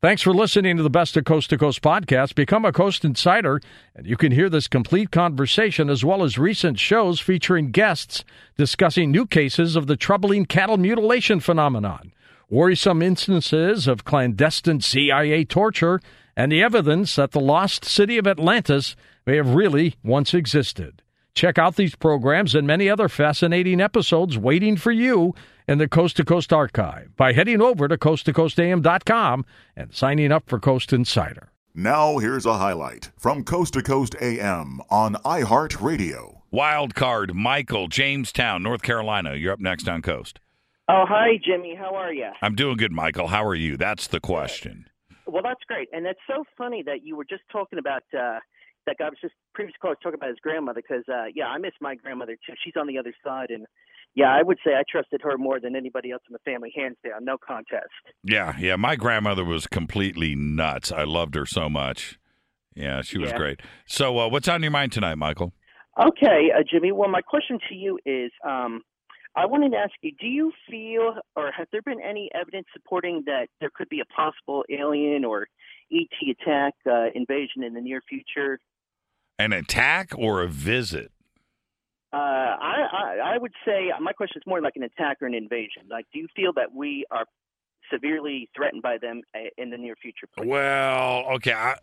Thanks for listening to the Best of Coast to Coast podcast. Become a Coast Insider, and you can hear this complete conversation as well as recent shows featuring guests discussing new cases of the troubling cattle mutilation phenomenon, worrisome instances of clandestine CIA torture, and the evidence that the lost city of Atlantis may have really once existed. Check out these programs and many other fascinating episodes waiting for you in the Coast to Coast archive by heading over to coasttocoastam.com and signing up for Coast Insider. Now, here's a highlight from Coast to Coast AM on iHeartRadio. Wild card, Michael, Jamestown, North Carolina. You're up next on Coast. Oh, hi, Jimmy. How are you? I'm doing good, Michael. How are you? That's the question. Well, that's great. And it's so funny that you were just talking about uh, that guy was just previous caller was talking about his grandmother because, uh, yeah, I miss my grandmother too. She's on the other side. And yeah, I would say I trusted her more than anybody else in the family, hands down, no contest. Yeah, yeah. My grandmother was completely nuts. I loved her so much. Yeah, she was Yeah. great. So, uh, what's on your mind tonight, Michael? Okay, uh, Jimmy. Well, my question to you is um, I wanted to ask you do you feel, or has there been any evidence supporting that there could be a possible alien or ET attack uh, invasion in the near future? An attack or a visit? Uh, I, I I would say my question is more like an attack or an invasion. Like, do you feel that we are severely threatened by them uh, in the near future? please? Well, okay. I,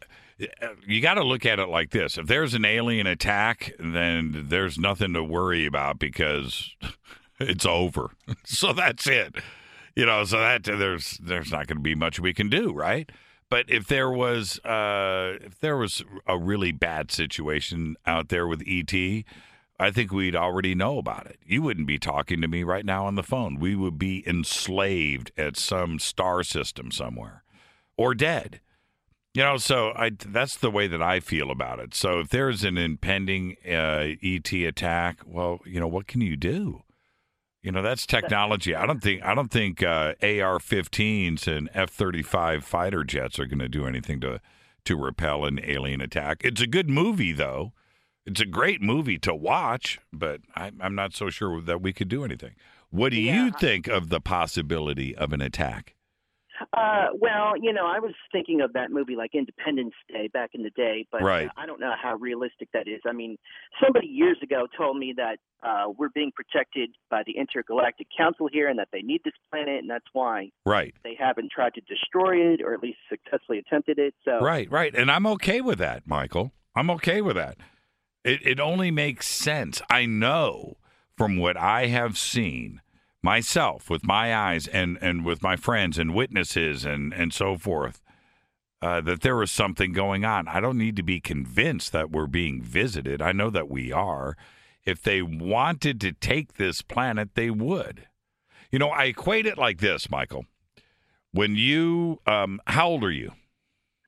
you got to look at it like this: if there's an alien attack, then there's nothing to worry about because it's over. so that's it. You know, so that there's there's not going to be much we can do, right? But if there was uh, if there was a really bad situation out there with ET, I think we'd already know about it. You wouldn't be talking to me right now on the phone. We would be enslaved at some star system somewhere or dead. You know, so I that's the way that I feel about it. So if there's an impending uh, ET attack, well, you know, what can you do? You know, that's technology. I don't think I don't think uh, AR-15s and F-35 fighter jets are going to do anything to to repel an alien attack. It's a good movie, though. It's a great movie to watch, but I, I'm not so sure that we could do anything. What do you think of the possibility of an attack? Uh, well, you know, I was thinking of that movie like Independence Day back in the day, but Right. uh, I don't know how realistic that is. I mean, somebody years ago told me that uh, we're being protected by the Intergalactic Council here, and that they need this planet, and that's why Right. they haven't tried to destroy it, or at least successfully attempted it. So, Right, right. And I'm okay with that, Michael. I'm okay with that. It it only makes sense. I know from what I have seen myself with my eyes and and with my friends and witnesses and and so forth uh, that there is something going on. I don't need to be convinced that we're being visited. I know that we are. If they wanted to take this planet, they would. You know, I equate it like this, Michael. When you, um, how old are you?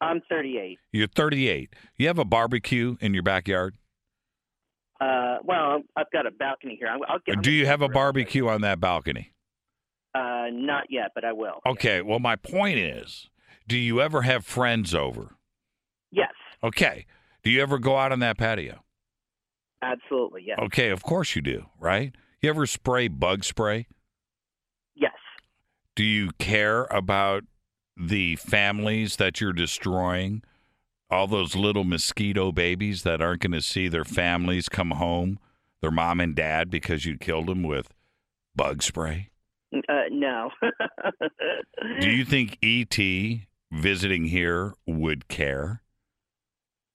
I'm 38. You're 38. You have a barbecue in your backyard? Uh, well, I've got a balcony here. I'll, I'll get. Do you have a barbecue on that balcony? Uh, not yet, but I will. Okay. Well, my point is, do you ever have friends over? Yes, Okay. Do you ever go out on that patio? absolutely. Yes. Okay, of course you do, right? You ever spray bug spray? Yes. Do you care about the families that you're destroying? All those little mosquito babies that aren't going to see their families come home, their mom and dad, because you killed them with bug spray? Uh, no. Do you think ET visiting here would care?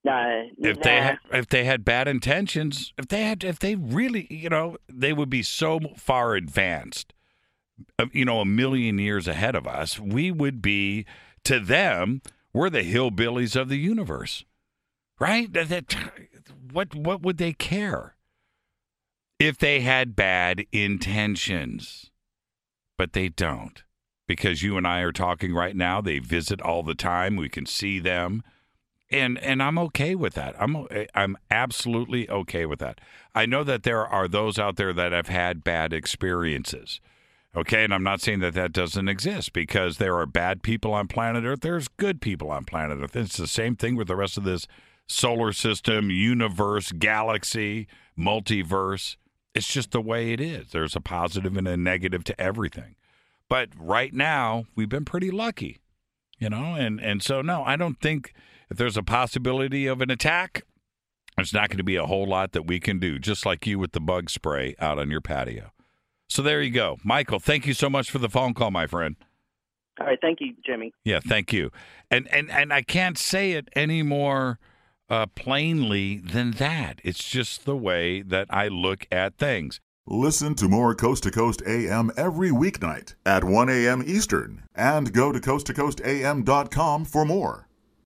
Uh, If nah. they had, if they had bad intentions, if they had if they really, you know, they would be so far advanced. uh, You know, a million years ahead of us, we would be to them, we're the hillbillies of the universe. Right? That, that- what what would they care? If they had bad intentions. But they don't. Because you and I are talking right now, they visit all the time. We can see them and and I'm okay with that. I'm I'm absolutely okay with that. I know that there are those out there that have had bad experiences. Okay, and I'm not saying that that doesn't exist because there are bad people on planet Earth. There's good people on planet Earth. It's the same thing with the rest of this solar system, universe, galaxy, multiverse. It's just the way it is. There's a positive and a negative to everything. But right now, we've been pretty lucky. You know, and and so no, I don't think if there's a possibility of an attack, there's not going to be a whole lot that we can do. Just like you with the bug spray out on your patio. So there you go, Michael. Thank you so much for the phone call, my friend. All right, thank you, Jimmy. Yeah, thank you. And and and I can't say it any more uh, plainly than that. It's just the way that I look at things. Listen to more Coast to Coast AM every weeknight at 1 a.m. Eastern and go to coasttocoastam.com for more.